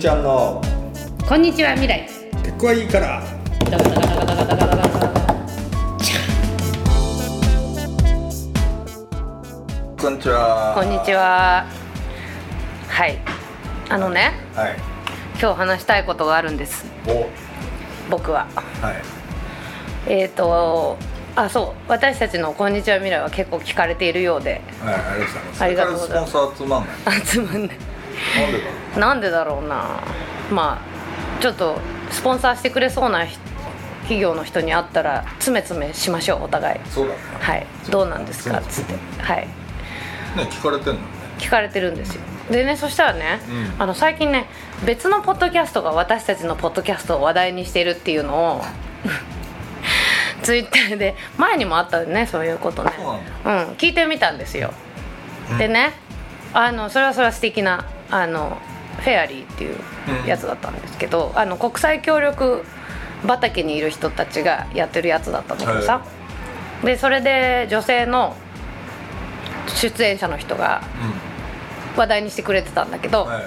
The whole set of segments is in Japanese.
ちゃんの。こんにちは未来。結構いいから。こんにちは。こんにちは。はい。あのね、はい、今日話したいことがあるんです。僕は、はい、えっ、ー、とあそう。私たちの「こんにちは未来」は結構聞かれているようで、はい、ありがとうございます。ありがとうございます。集まんない。なんでだろう。なまあちょっとスポンサーしてくれそうなひ企業の人に会ったら詰め詰めしましょうお互い。そうだね。はい。どうなんですか？っつってはい。ね聞かれてんのね。聞かれてるんですよ。でねそしたらね、うん。あの最近ね別のポッドキャストが私たちのポッドキャストを話題にしてるっていうのを ツイッターで前にもあったねそういうことね。うん聞いてみたんですよ、うんでねあのそれはそれは素敵なあのフェアリーっていうやつだったんですけど、あの国際協力畑にいる人たちがやってるやつだったんだけどさ、はでそれで女性の出演者の人が話題にしてくれてたんだけど、うんはい。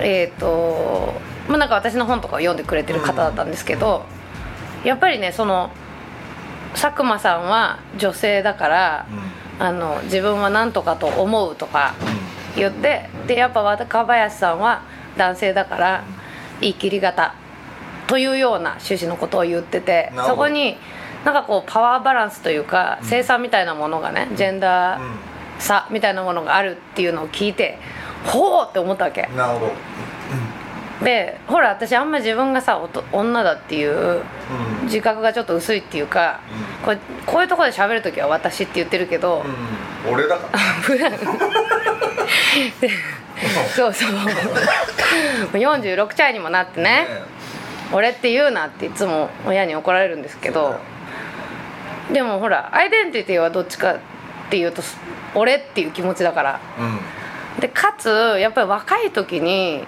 えっ、とまあなんか私の本とかを読んでくれてる方だったんですけど、やっぱりねその佐久間さんは女性だから、あの自分は何とかと思うとか言ってでやっぱ若林さんは男性だから言い切り型というような趣旨のことを言っててそこになんかこうパワーバランスというか生産みたいなものがねジェンダー差みたいなものがあるっていうのを聞いてほうって思ったわけ。うんなるほど。でほら私あんま自分がさ女だっていううん。自覚がちょっと薄いっていうか、これこういうところで喋る時は私って言ってるけど、うん。俺だから そうそう。46歳にもなってね。ね。俺って言うなっていつも親に怒られるんですけど。でもほらアイデンティティはどっちかっていうと俺っていう気持ちだから。うん。でかつやっぱり若い時に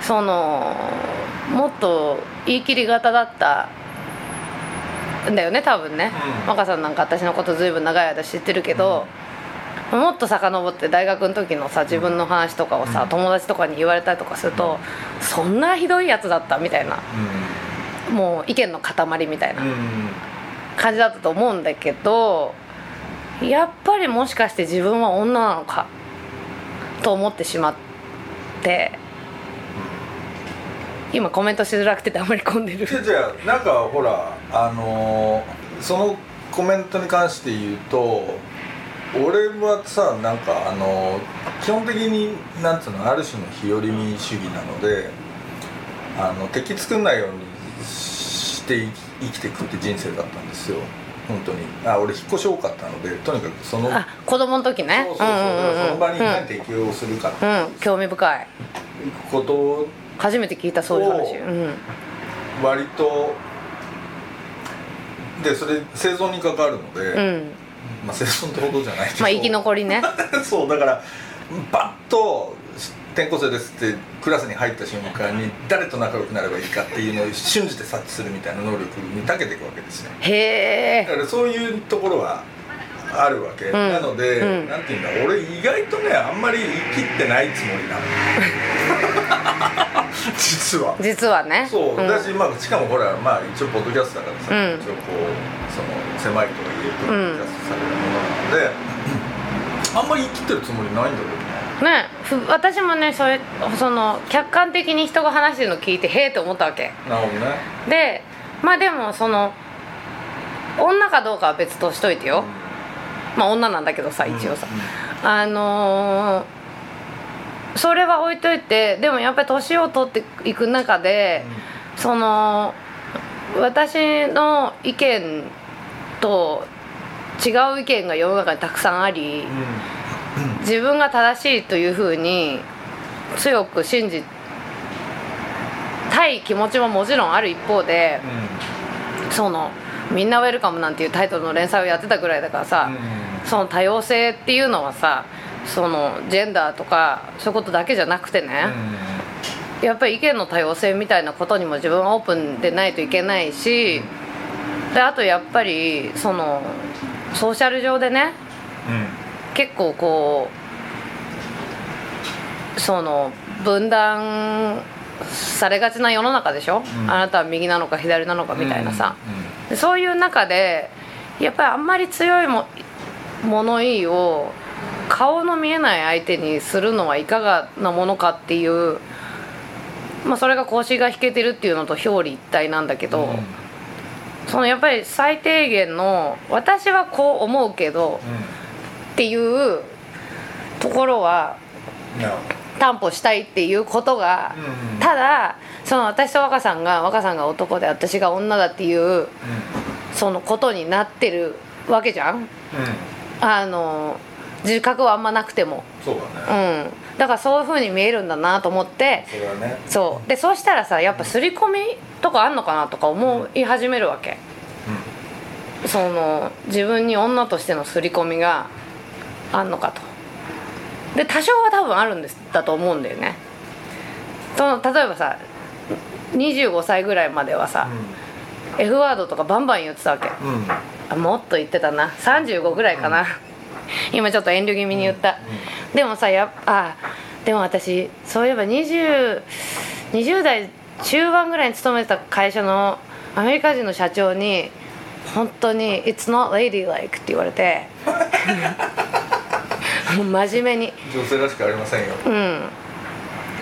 そのもっと言い切り型だったんだよね多分ね、うん。若さんなんか私のことずいぶん長い間知ってるけど、もっと遡って大学の時のさ自分の話とかをさ、うん。友達とかに言われたりとかすると、そんなひどいやつだったみたいな。もう意見の塊みたいな感じだったと思うんだけどやっぱりもしかして自分は女なのかと思ってしまって今コメントしづらくて黙り込んでる。じゃあじゃあなんかほらあのーそのコメントに関して言うと俺はさなんかあのー基本的になんつうのある種の日和見主義なのであの敵作んないようにして生きていくって人生だったんですよ。本当に。あ俺引っ越し多かったのでとにかくそのあ子供の時ね。そうそうそう、だからその場にいかにうん適応するかってうん、うん、興味深い。ことを初めて聞いたそういう話。おうん。割とでそれ生存に関わるので、うんまあ生存ってほどじゃないけど。まあ生き残りね。そうだからバッと転校生ですってクラスに入った瞬間に誰と仲良くなればいいかっていうのを瞬じて察知するみたいな能力に長けていくわけですね。へえだからそういうところはあるわけ、ん。なので、うん。なんていうんだ俺意外とねあんまり生きってないつもりなの。実は。実はね。そう、ん。だし、まあ、しかもほら、まあ、一応ポッドキャストだからさ、うん。一応こうその狭いとはいえポッドキャストされるものなので、あんまり生きてるつもりないんだけどね。私もねそれその客観的に人が話してるの聞いてへえって思ったわけ。なるほどね。でまあでもその女かどうかは別としといてよ、まあ女なんだけどさ一応さ、あのーそれは置いといてでもやっぱり年を取っていく中で、その私の意見と違う意見が世の中にたくさんありうん。自分が正しいというふうに強く信じたい気持ちももちろんある一方でその「みんなウェルカム」なんていうタイトルの連載をやってたぐらいだからさ、その多様性っていうのはさそのジェンダーとかそういうことだけじゃなくてね、やっぱり意見の多様性みたいなことにも自分はオープンでないといけないしであとやっぱりそのソーシャル上でね結構こうその分断されがちな世の中でしょ、うん。あなたは右なのか左なのかみたいなさ、うんそういう中でやっぱりあんまり強いも物言いを顔の見えない相手にするのはいかがなものかっていう、まあ、それが腰が引けてるっていうのと表裏一体なんだけど、うんそのやっぱり最低限の私はこう思うけどっていうところは担保したいっていうことが、ただその私と若さんが若さんが男で私が女だっていうそのことになってるわけじゃん。あの自覚はあんまなくても。そううだね。んだからそういう風に見えるんだなと思ってそれはね。そう。でそうしたらさやっぱ刷り込みとかあんのかなとか思い始めるわけ。その自分に女としての刷り込みがあんのかと。で多少は多分あるんですだと思うんだよね。その例えばさ25歳ぐらいまではさ、F ワードとかバンバン言ってたわけ。うん。もっと言ってたな。35ぐらいかな、今ちょっと遠慮気味に言った、でもさやっあでも私そういえば 20, 20代中盤ぐらいに勤めてた会社のアメリカ人の社長に本当に「It's not ladylike」って言われて。もう真面目に。女性らしくありませんよ。うん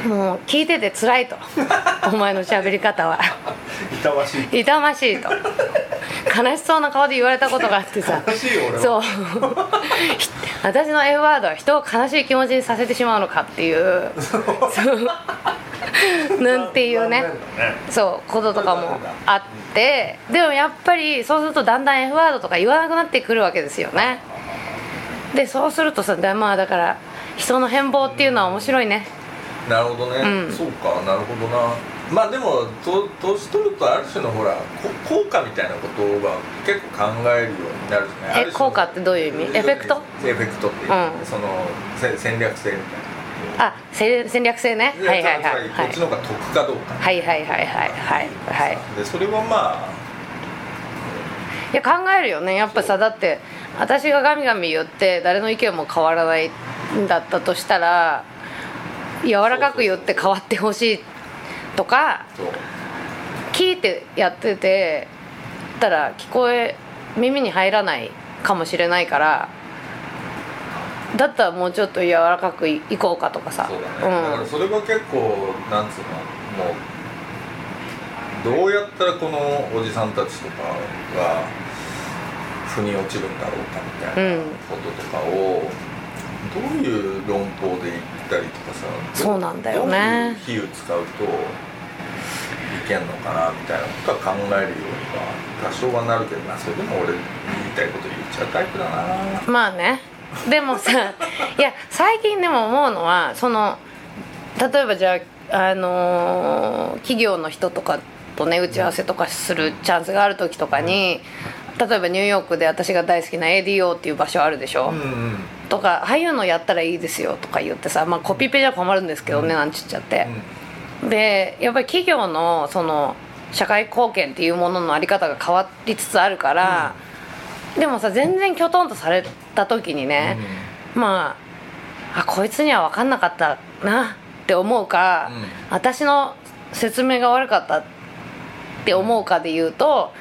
もう聞いてて辛いと。お前の喋り方は。痛ましい痛ましいと。悲しそうな顔で言われたことがあってさ。悲しいよ俺は。そう。私の F ワードは人を悲しい気持ちにさせてしまうのかっていう。そう。なんていうね。ね。そうこととかもあって。でもやっぱりそうするとだんだん F ワードとか言わなくなってくるわけですよね。でそうするとさだまあだから人の変貌っていうのは面白いねなるほどね、うん。そうかなるほどな。まあでもと年取るとある種のほらこ効果みたいなことは結構考えるようになるじゃない？あえ効果ってどういう意味？エフェクト？エフェクトっていう、うん。そのせ戦略性みたいあ戦戦略性ね。なはいはいはい。こっちの方が得かどうか、はいはいはいはいはい。はい。でそれはまいや考えるよね。やっぱさだって私がガミガミ言って誰の意見も変わらないんだったとしたら 柔らかく言って変わってほしいとか聞いてやっててたら聞こえ耳に入らないかもしれないからだったらもうちょっと柔らかくいいこうかとかさ。そうだね、だからそれは結構なんつうのもうどうやったらこのおじさんたちとかが腑に落ちるんだろうかみたいなうん。こととかを、どういう論法で言ったりとかさそうなんだよね。比喩使うといけんのかなみたいなことは考えるようには多少はなるけどな。それでも俺言いたいこと言っちゃうタイプだな。まあね。でもさ いや最近でも思うのはその例えばじゃあ、あのー企業の人とかとね打ち合わせとかするチャンスがある時とかに例えばニューヨークで私が大好きな ADO っていう場所あるでしょ、うんうん。とかああいうのやったらいいですよとか言ってさ、まあ、コピペじゃ困るんですけどね、なんちっちゃって、でやっぱり企業のその社会貢献っていうもののあり方が変わりつつあるから、でもさ全然きょとんとされた時にね、まああこいつには分かんなかったなって思うか、うん。私の説明が悪かったって思うかで言うと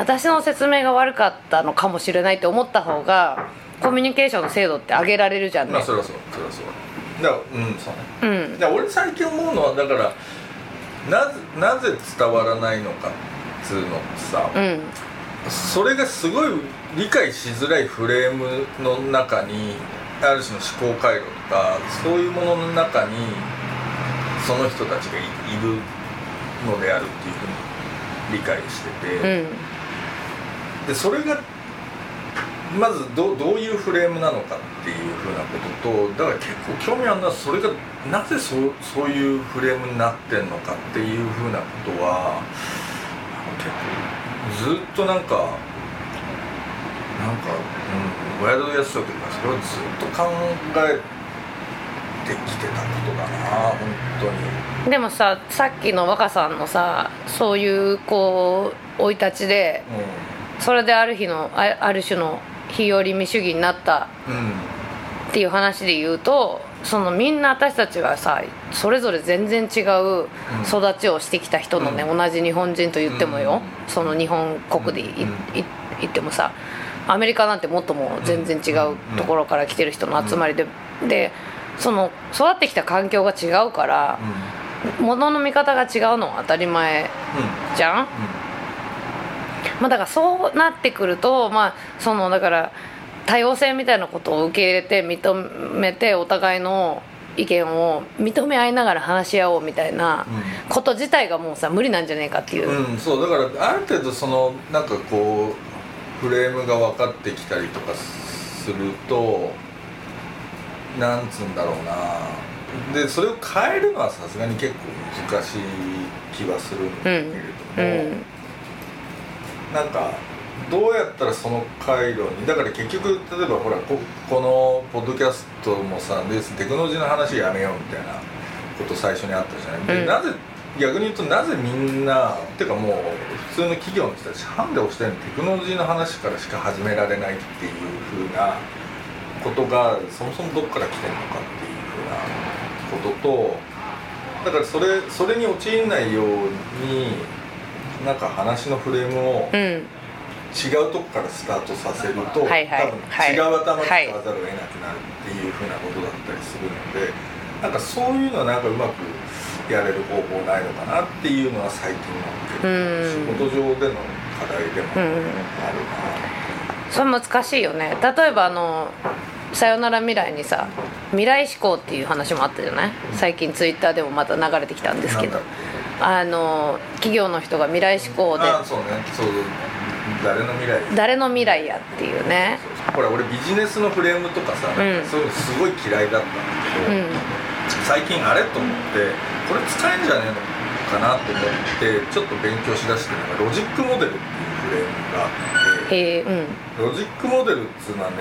私の説明が悪かったのかもしれないって思った方がコミュニケーションの精度って上げられるじゃんね、まあそれはそうそれはそう。だからうん。そうね。うん。俺最近思うのはだからなぜなぜ伝わらないのかっつうのってさ、うん。それがすごい理解しづらいフレームの中にある種の思考回路とかそういうものの中にその人たちがいいるのであるっていうふうに理解してうて、んでそれがまずどどういうフレームなのかっていうふうなこととだから結構興味あるのはそれがなぜそうそういうフレームになってんのかっていうふうなことは結構ずっとなんかなんか、うん、親父やってたというかそれをずっと考えてきてたことだな本当に。でもささっきの若さんのさそういうこう生い立ちでそれである日のあある種の日和見主義になったっていう話で言うとそのみんな私たちはさそれぞれ全然違う育ちをしてきた人のね、うん。同じ日本人と言ってもよ、うん。その日本国で言ってもさアメリカなんてもっともう全然違うところから来てる人の集まりで、でその育ってきた環境が違うからうん。物の見方が違うのは当たり前じゃん、まあ、だからそうなってくると、まあ、そのだから多様性みたいなことを受け入れて認めてお互いの意見を認め合いながら話し合おうみたいなこと自体がもうさ無理なんじゃねえかっていう、うん、うん、そうだからある程度そのなんかこうフレームが分かってきたりとかするとなんつうんだろうな。でそれを変えるのはさすがに結構難しい気はするんだけれども、うんなんかどうやったらその回路にだから結局例えばほらここのポッドキャストもさでテクノロジーの話やめようみたいなこと最初にあったじゃない、でうん。なぜ逆に言うとなぜみんなてかもう普通の企業の人たちハンデをしてるのテクノロジーの話からしか始められないっていうふうなことがそもそもどこから来てるのかっていうふうなこととだからそれそれに陥んないようになんか話のフレームをうん。違うとこからスタートさせると、はいはい。多分はい。違う頭使わざるを得なくなるっていうふうなことだったりするのでなんかそういうのはなんかうまくやれる方法ないのかなっていうのは最近のうん。仕事上での課題でもあるそれ難しいよね。例えばあの「さよなら未来」にさ未来志向っていう話もあったじゃない？最近ツイッターでもまた流れてきたんですけどあの企業の人が未来志向で。けああそうね。そう誰の未来？誰の未来やっていうね。ほら俺ビジネスのフレームとかさ、ん。そういうのすごい嫌いだったんだけど、うん。最近あれと思ってこれ使えんじゃねえのかなと思ってちょっと勉強しだしてるのがロジックモデルっていうフレームがあってへえうん。ロジックモデルっつうのはね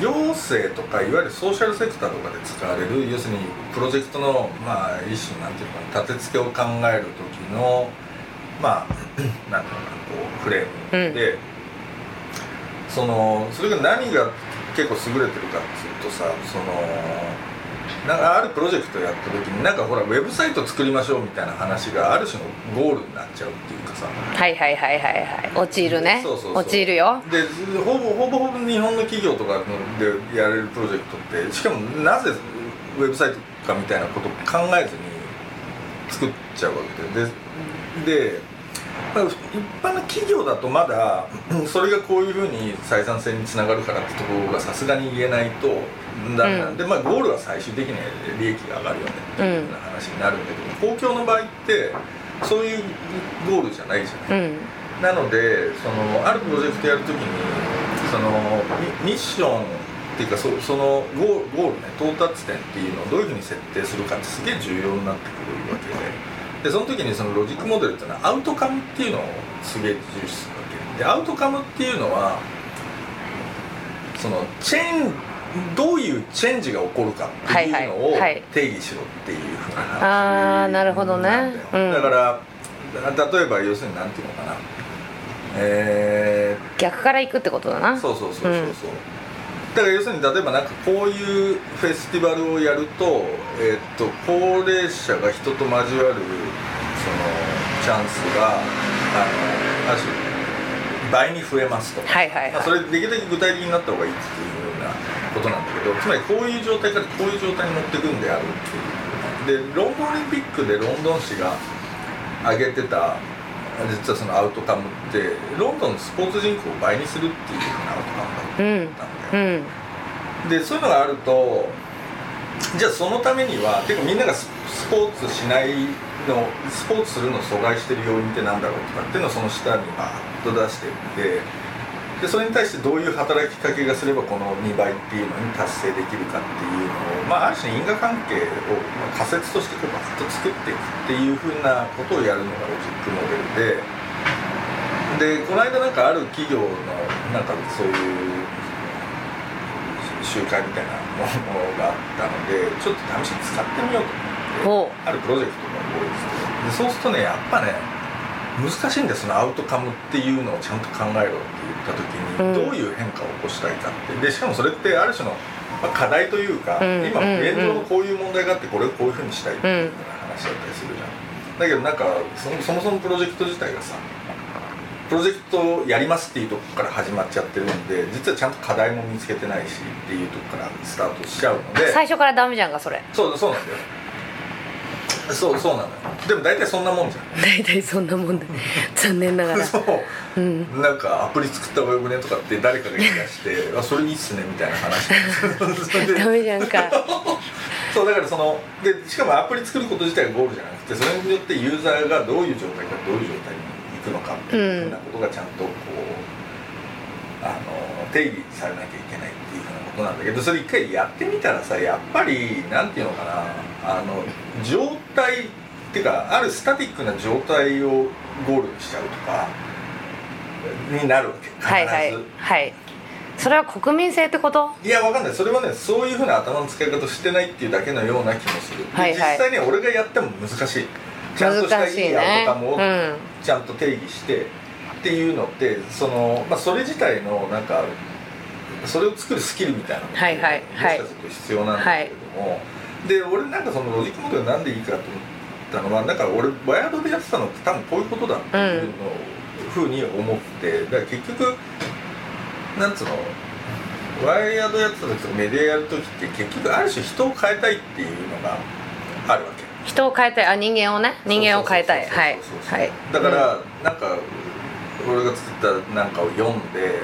行政とかいわゆるソーシャルセクターとかで使われる要するにプロジェクトのまあ一種なんていうのかな立て付けを考える時のまあ なんていうのかなこうフレームで、そのそれが何が結構優れてるかっていうとさそのなんかあるプロジェクトやった時になんかほらウェブサイト作りましょうみたいな話がある種のゴールになっちゃうっていうかさ。はいはいはいはいはい。陥るね。そうそうそう。陥るよ。でほぼほぼほぼ日本の企業とかでやれるプロジェクトってしかもなぜウェブサイトかみたいなことを考えずに作っちゃうわけで。ででまあ一般の企業だとまだそれがこういうふうに採算性につながるからってところがさすがに言えないとだうん。でまあゴールは最終的には利益が上がるよねっていう話になるんだけど公共の場合ってそういうゴールじゃないじゃない。うんなのでそのあるプロジェクトやるときにそのミミッションっていうかそそのゴールね到達点っていうのをどういうふうに設定するかってすげえ重要になってくるわけで。でその時にそのロジックモデルっていうのはアウトカムっていうのをすげえ重視するわけでアウトカムっていうのはそのチェーンいうチェンジが起こるかっていうのをはいはいはい定義しろっていうふうな話あーなるほどね。うん。だから例えば要するになんていうのかな。え逆から行くってことだー、な。そうそうそうそうそう、だから要するに例えばなんかこういうフェスティバルをやると,、えーっと高齢者が人と交わるそのチャンスがあのある種倍に増えますと、はいはいまあ、そはいれできるだけ具体的になった方がいいっていうようなことなんだけどつまりこういう状態からこういう状態に持っていくんであるっていう。でロンドンオリンピックでロンドン市が挙げてた実はそのアウトカムってロンドンのスポーツ人口を倍にするっていうふうなアウトカムだったうんんだよ、うん。でそういうのがあるとじゃあそのためには結構みんながススポーツしないのスポーツするのを阻害してる要因ってなんだろうとかっていうのをその下にバーッと出していってでそれに対してどういう働きかけがすればこの2倍っていうのに達成できるかっていうのを、まあ、ある種因果関係をまあ仮説としてこうバッと作っていくっていうふうなことをやるのがロジックモデルででこの間なんかある企業のなんかそういう集会みたいなものがあったのでちょっと試しに使ってみようと思ってほあるプロジェクトが多いですけどでそうするとねやっぱね難しいんですそのアウトカムっていうのをちゃんと考えろって言った時に、うん。どういう変化を起こしたいかって。でしかもそれってある種のまあ、課題というか、うん。今うん現状のこういう問題があってこれをこういうふうにしたいっていうような話だったりするじゃん。だけどなんかそもそもプロジェクト自体がさプロジェクトをやりますっていうところから始まっちゃってるんで実はちゃんと課題も見つけてないしっていうところからスタートしちゃうので。最初からダメじゃんかそれ。そうそうなんだよ そうそうなのよ。でも大体そんなもんじゃん。大体そんなもんだ 残念ながら。そう、うん。なんかアプリ作った方がよくねとかって誰かが言い出してあそれいいっすねみたいな話。ダメじゃんか。そうだからそのでしかもアプリ作ること自体がゴールじゃなくてそれによってユーザーがどういう状態からどういう状態に行くのかっていうふうなことがちゃんとこうあの定義されなきゃいけないっていうふうなことなんだけどそれ一回やってみたらさやっぱりなんていうのかなあの状態っていうかあるスタティックな状態をゴールにしちゃうとかになるわけ。必ず。はい。はいはい。それは国民性ってこと？いやわかんない。それはねそういうふうな頭の使い方してないっていうだけのような気もする、ではいはい。実際に俺がやっても難しい。ちゃんとしたいい難しいね。アウトカムをうん。ちゃんと定義してっていうのってその、まあ、それ自体のなんかそれを作るスキルみたいなのはいはいはい。もしかすると必要なんだけれども、で俺なんかそのロジックモデルなんでいいかと思ったのはなんか俺ワイヤードでやってたのって多分こういうことだっていうのを、ふうに思ってだから結局なんつうのワイヤードやってた時とかメディアやる時って結局ある種人を変えたいっていうのがあるわけ。人を変えたい。あ人間をね。人間を変えたい。はい。はい。だから、なんか俺が作ったなんかを読んで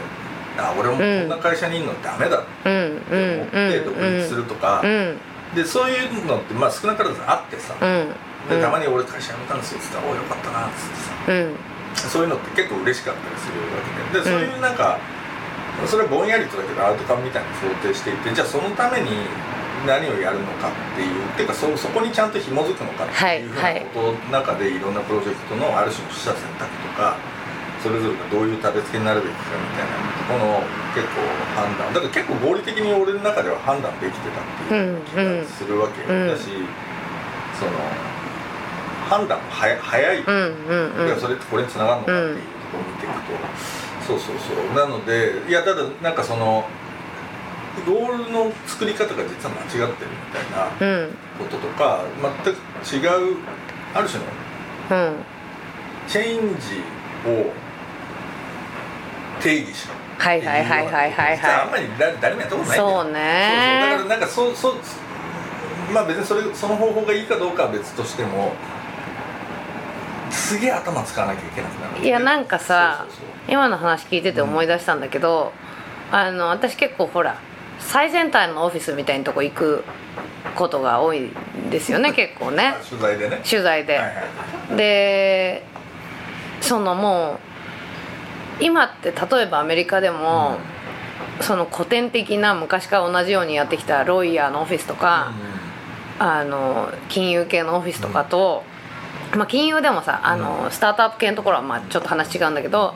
あ俺もこんな会社にいるのダメだってうん。うん。思って独立するとか、うんでそういうのってまあ少なからずあってさ、うん。でたまに俺会社辞めたんですよっつったら「およかったな」っつってさ。うん。そういうのって結構嬉しかったりするわけで。でそういうなんか、それはぼんやりとだけどアウトカムみたいに想定していてじゃあそのために何をやるのかっていうっていうかそそこにちゃんと紐づくのかっていうふうなことの中でいろんなプロジェクトのある種の取捨選択とかそれぞれがどういう立て付けになるべきかみたいなところの結構判断。だから結構合理的に俺の中では判断できてたっていう気がするわけよ、うんうんだしその判断も早早い、うんうんうん。それってこれにつながるのかっていうところを見ていくと、そうそうそう。なのでいやただなんかそのロールの作り方が実は間違ってるみたいなうん。こととか全く違うある種のうん。チェンジを定義しろ。はいはいはいはいはい。実はあんはまり誰誰もやったことないそうね。そうそう。だからなんかそうそうまあ別にそれその方法がいいかどうかは別としてもすげえ頭使わなきゃいけなくなるいいやなんかさ今の話聞いてて思い出したんだけど、あの私結構ほら最先端のオフィスみたいなとこ行くことが多いんですよね 結構ね。あ取材でね。取材で、はいはい。でそのもう今って例えばアメリカでも、その古典的な昔から同じようにやってきたロイヤーのオフィスとか、あの金融系のオフィスとかと、まあ、金融でもさあの、スタートアップ系のところはまあちょっと話違うんだけど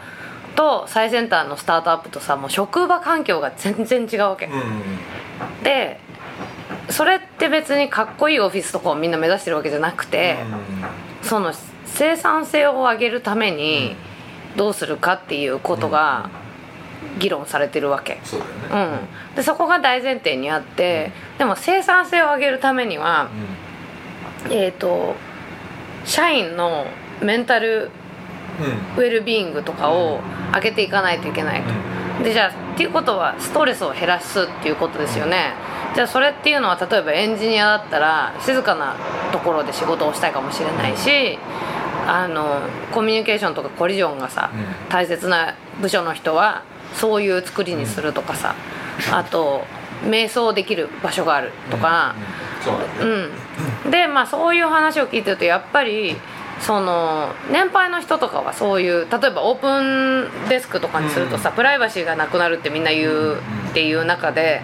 と最先端のスタートアップとさもう職場環境が全然違うわけ、うんうんでそれって別にかっこいいオフィスとかをみんな目指してるわけじゃなくて、その生産性を上げるためにどうするかっていうことが議論されてるわけ、そうだよね。うん、でそこが大前提にあってでも生産性を上げるためにはえっ、と社員のメンタルうん。ウェルビーイングとかを上げていかないといけないと、でじゃあっていうことはストレスを減らすっていうことですよね。じゃあそれっていうのは例えばエンジニアだったら静かなところで仕事をしたいかもしれないしあのコミュニケーションとかコリジョンがさ、うん。大切な部署の人はそういう作りにするとかさ、あと瞑想できる場所があるとか、そうなんうん、でまあそういう話を聞いてるとやっぱりその年配の人とかはそういう例えばオープンデスクとかにするとさ、プライバシーがなくなるってみんな言うっていう中で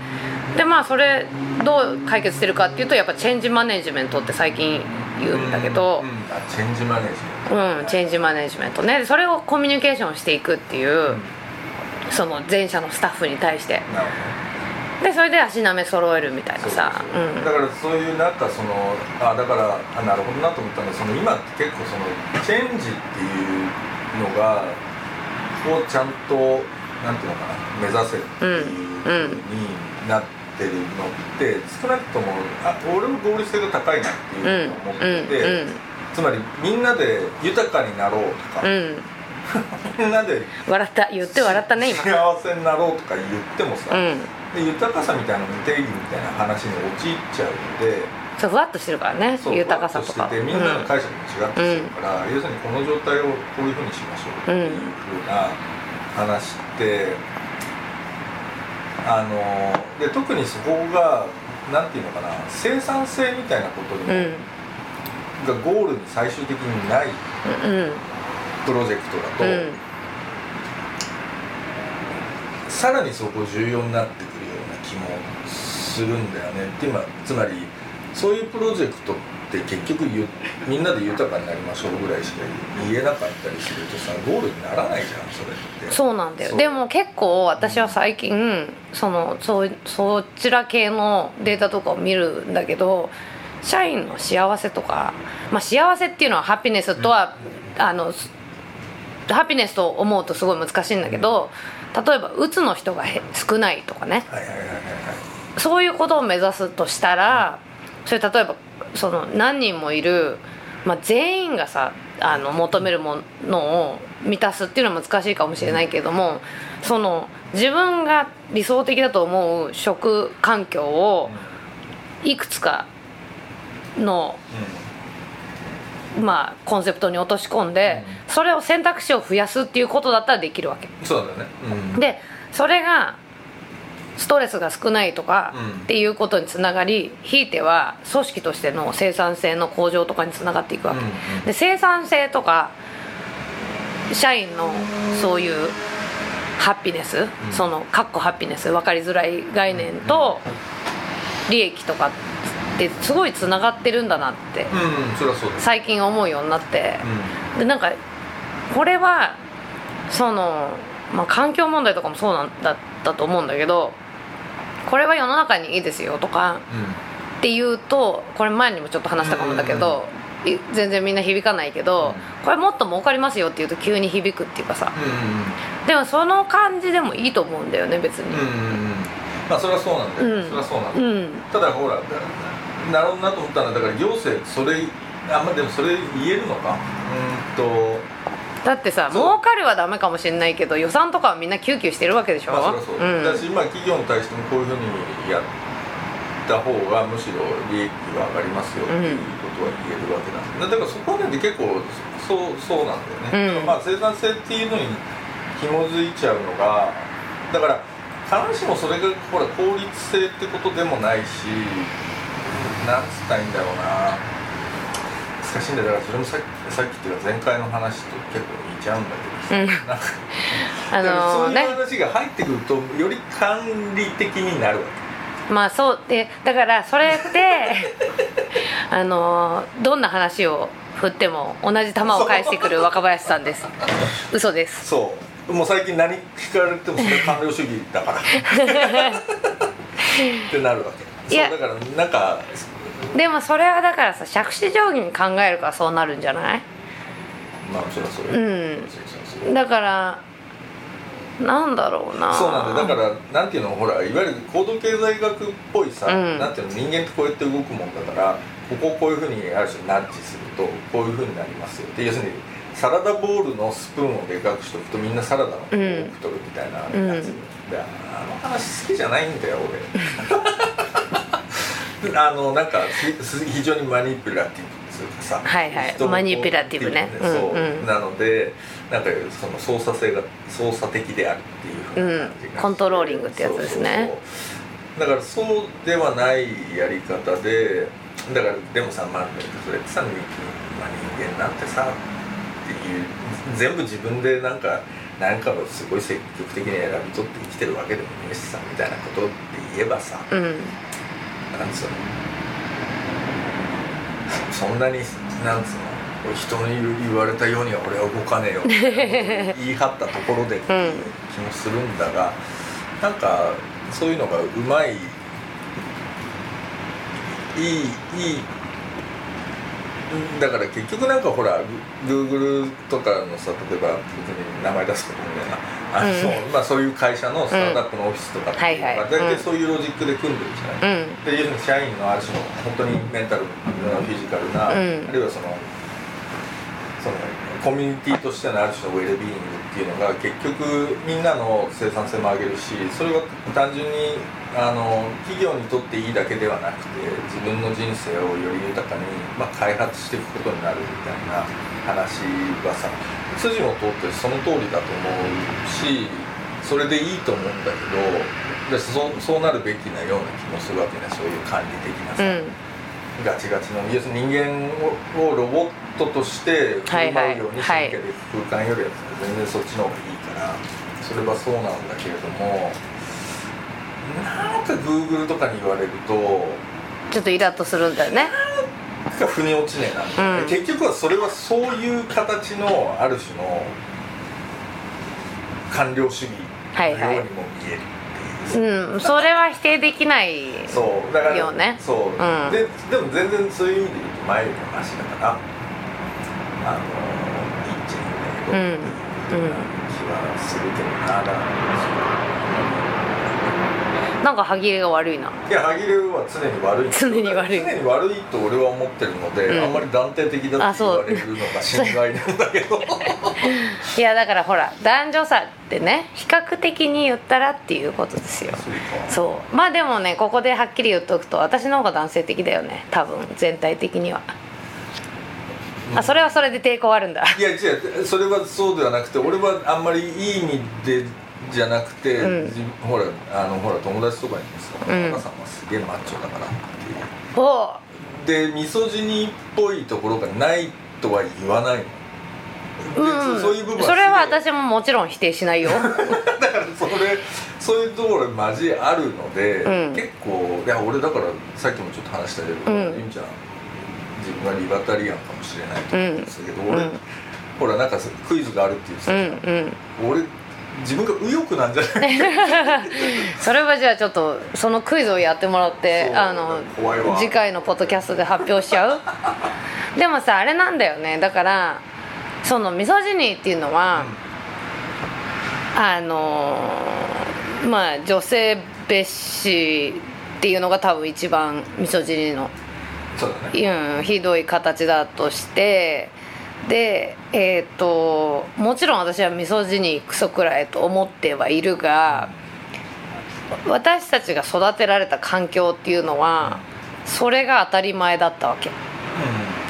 でまあそれどう解決してるかっていうとやっぱチェンジマネジメントって最近言うんだけどうん、チェンジマネージメンうんチェンジマネジメントね。それをコミュニケーションしていくっていうその前者のスタッフに対して。トなるほど。でそれで足並め揃えるみたいなさ。そうん。だからそういうなんかそのあだからあなるほどなと思ったのがその今って結構そのチェンジっていうのがをちゃんとなんていうのかな目指せっていうふうになってってるのって少なくともあ俺も合理性が高いなっていうふうに思ってて、うんうんつまりみんなで豊かになろうとか、うん。みんなで笑った言って笑ったね今。幸せになろうとか言ってもさ、うん。で豊かさみたいな定義みたいな話に陥っちゃうのでそうふわっとしてるからねそう豊かさとか。みんなの解釈も違ってきてるから、要するにこの状態をこういうふうにしましょうっていうふうな話って、あので特にそこがなんていうのかな生産性みたいなことに、うん。がゴールに最終的にないうん。プロジェクトだと、うん。さらにそこ重要になってくるような気もするんだよね。って今つまりそういうプロジェクトって結局ゆみんなで豊かになりましょうぐらいしか言えなかったりするとさゴールにならないじゃんそれって。そうなんだよ。でも結構私は最近そのそそちら系のデータとかを見るんだけど社員の幸せとか、まあ、幸せっていうのはハピネスとは、あのハピネスと思うとすごい難しいんだけど例えばうつの人がへ少ないとかね。そういうことを目指すとしたらそれ例えばその何人もいる、まあ、全員がさあの求めるものを満たすっていうのは難しいかもしれないけどもその自分が理想的だと思う食環境をいくつかの、まあ、コンセプトに落とし込んでそれを選択肢を増やすっていうことだったらできるわけ。うんそうだよね、うん、でそれがストレスが少ないとかうん。っていうことにつながりひいては組織としての生産性の向上とかにつながっていくわけ、うんうん。で生産性とか社員のそういうハッピネス、そのかっこハッピネス分かりづらい概念と利益とかってすごいつながってるんだなって最近思うようになって、うでなんかこれはその、まあ、環境問題とかもそうなんだったと思うんだけどこれは世の中にいいですよとかっていうとこれ前にもちょっと話したかもだけど、い全然みんな響かないけど、うん。これもっと儲かりますよっていうと急に響くっていうかさ。うんでもその感じでもいいと思うんだよね別に。まあそれはそうなんだよ、うん。それはそうなんだよ。うん。ただほらなるほどなと思ったのはだから行政それあんまでもそれ言えるのかうーんとだってさ儲かるはダメかもしれないけど予算とかはみんなキューキューしてるわけでしょ、まあそそう、うん。だし今企業に対してもこういうふうにやった方がむしろ利益が上がりますよっていうことは言えるわけなんで、だからそこはね結構そうそうなんだよね、うん。まあ生産性っていうのに紐づいちゃうのがだから必ずしもそれがほら効率性ってことでもないしなんつったらいいんだろうな難しいんだからそれもさっきさっきっていうか前回の話と結構似ちゃうんだけどさ、なんかあのーねそういう話が入ってくるとより管理的になるわまあそう。でだからそれって あのどんな話を振っても同じ球を返してくる若林さんです。嘘でけす。そう。もう最近何聞かれてもそれ官僚主義だから。ってなるわけ。いや。そうだからなんかでもそれはだからさ杓子定規に考えるからそうなるんじゃない？まあそれはそれ、うん。だからなんだろうな。そうなんだよ。だからなんていうの？ほらいわゆる行動経済学っぽいさ、うん。なんていうの？人間ってこうやって動くもんだからここをこういうふうにある種ナッジするとこういうふうになりますよ。って要するにサラダボウルのスプーンをでかくしとくとみんなサラダの多く取るみたいなやつ、うん。であの話好きじゃないんだよ俺 あのなんかひ非常にマニピュラティブというかさはいはい。マニピュラティブね。そう、うんうん。なのでなんかその操作性が操作的であるっていうふううんコントローリングってやつですね。だからそうではないやり方でだからでもさまあそれってさ、まあ、人間なんてさっていう全部自分でなんか何かをすごい積極的に選び取って生きてるわけでもねえしさみたいなことって言えばさ、うんなんつうの？そんなになんつうの？人に言われたようには俺は動かねえよって 言い張ったところでっていう気もするんだが、なんかそういうのがうまいいいいいだから結局なんかほらグーグルとかのさ例えば別に名前出すことみたいなあの、うん。まあ、そういう会社のスタートアップのオフィスとかって大体そういうロジックで組んでるじゃない、うん。で要するに社員のある種の本当にメンタルなフィジカルな、うん。あるいはそのそのコミュニティとしてのある種のウェルビーイングっていうのが結局みんなの生産性も上げるしそれは単純にあの企業にとっていいだけではなくて自分の人生をより豊かに、まあ、開発していくことになるみたいな話はさ筋も通ってその通りだと思うしそれでいいと思うんだけどでそうそうなるべきなような気もするわけねそういう管理的なさ。うんガチガチの要するに人間ををロボットとして振る舞うように神経で空間よりは全然そっちの方がいいからそれはそうなんだけれどもなんかグーグルとかに言われるとちょっとイラッとするんだよね。なんか腑に落ちねえなうん。結局はそれはそういう形のある種の官僚主義のようにも見えるっていう。う。ん。それは否定できないそうだからよね。そう、う。ん。ででも全然そういう意味で言うと前よりもマシだからあのいいっちゃいいけど、うんっていう気はするけどなんか歯切れが悪いな。いや歯切れは常に悪い。常に悪い。常に悪いと俺は思ってるので、うん。あんまり断定的だって言われるのが心外なんだけど。いやだからほら男女差ってね比較的に言ったらっていうことですよ。そうか。そう。まあでもねここではっきり言っとくと私の方が男性的だよね多分全体的にはあそれはそれで抵抗あるんだ。いや違う。それはそうではなくて俺はあんまりいい意味でじゃなくて、うん。自ほらあのほら友達とかにもさ「うん。お母さんはすげえマッチョだから」っておう。いう。でミソジニっぽいところがないとは言わないの。で、うん。そういう部分それは私ももちろん否定しないよ。だからそれそういうところマジあるので、うん。結構いや俺だからさっきもちょっと話したけど、うん。ゆみちゃん自分はリバタリアンかもしれないと思うんですけど、俺、うん。ほらなんかクイズがあるって言っうんうん俺自分が右翼なんじゃない？それはじゃあちょっとそのクイズをやってもらってあの次回のポッドキャストで発表しちゃう？でもさあれなんだよね。だからそのミソジニーっていうのは、あのまあ女性蔑視っていうのが多分一番ミソジニーの。そうだね。うん、ひどい形だとしてでえっ、ともちろん私はミソジニクソくらいと思ってはいるが私たちが育てられた環境っていうのはそれが当たり前だったわけ。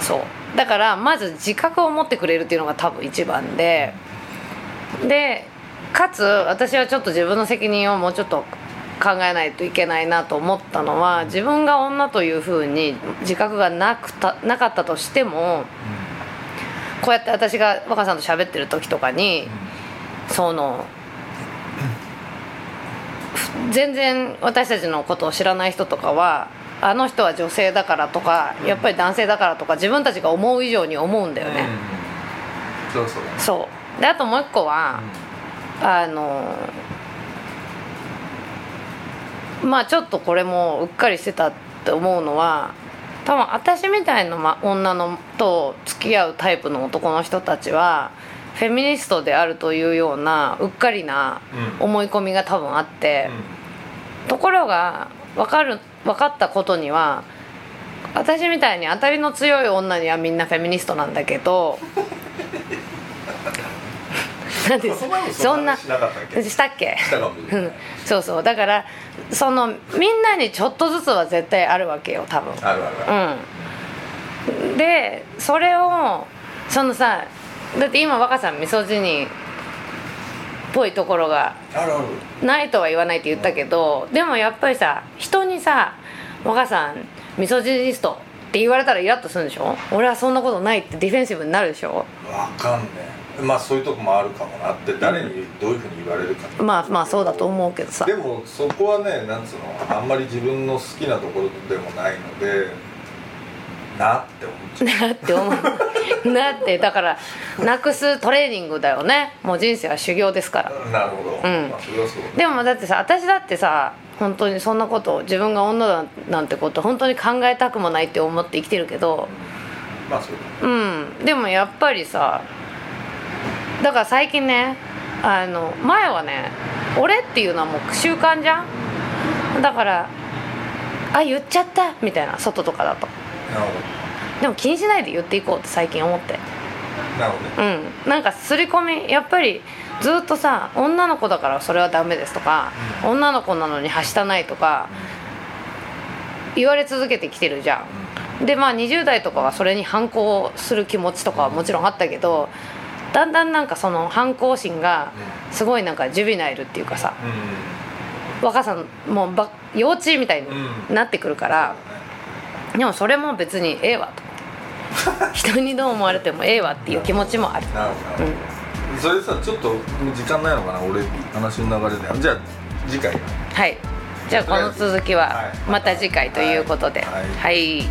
そう。だからまず自覚を持ってくれるっていうのが多分一番ででかつ私はちょっと自分の責任をもうちょっと考えないといけないなと思ったのは自分が女というふうに自覚がなくたなかったとしてもこうやって私が若さんと喋ってる時とかにその全然私たちのことを知らない人とかはあの人は女性だからとかやっぱり男性だからとか自分たちが思う以上に思うんだよね、うん。そうそう。だねそう。であともう一個は、あのまあちょっとこれもうっかりしてたって思うのは多分私みたいなま女のと付き合うタイプの男の人たちはフェミニストであるというようなうっかりなうん。思い込みが多分あって、うところが分かる分かったことには私みたいに当たりの強い女にはみんなフェミニストなんだけどなんでんそんなしたっけ？そうそう。だからそのみんなにちょっとずつは絶対あるわけよ多分。あるあるうん。でそれをそのさだって今若さんミソジニっぽいところがないとは言わないって言ったけどでもやっぱりさ人にさ「若さんミソジニスト」って言われたらイラッとするんでしょ？俺はそんなことないってディフェンシブになるでしょ？わかんねえまあそういうとこもあるかもなって誰にどういうふうに言われるか。まあまあそうだと思うけどさ。でもそこはねなんつうのあんまり自分の好きなところでもないのでなって思っちゃうなって思う。なってだからなくすトレーニングだよね。もう人生は修行ですから。なるほど、うん。まあ、それはそうでもだってさ私だってさ本当にそんなこと自分が女だなんてこと本当に考えたくもないって思って生きてるけど。まあそううん。でもやっぱりさだから最近ねあの前はね俺っていうのはもう習慣じゃん。だからあ言っちゃったみたいな外とかだと。でも気にしないで言っていこうって最近思って。どなるほどね。うん。なんか刷り込みやっぱりずっとさ女の子だからそれはダメですとか、女の子なのにはしたないとか言われ続けてきてるじゃん。でまあ20代とかはそれに反抗する気持ちとかはもちろんあったけどだんだんなんかその反抗心がすごいなんかジュビナイルっていうかさう若さもうば幼稚みたいにうん。なってくるから、でもそれも別にええわと。人にどう思われてもええわっていう気持ちもある。んなるほど。なるほどそれさちょっと時間ないのかな俺話の流れで。じゃあ次回。はい。じゃあこの続きははい。また次回ということで。はい。はい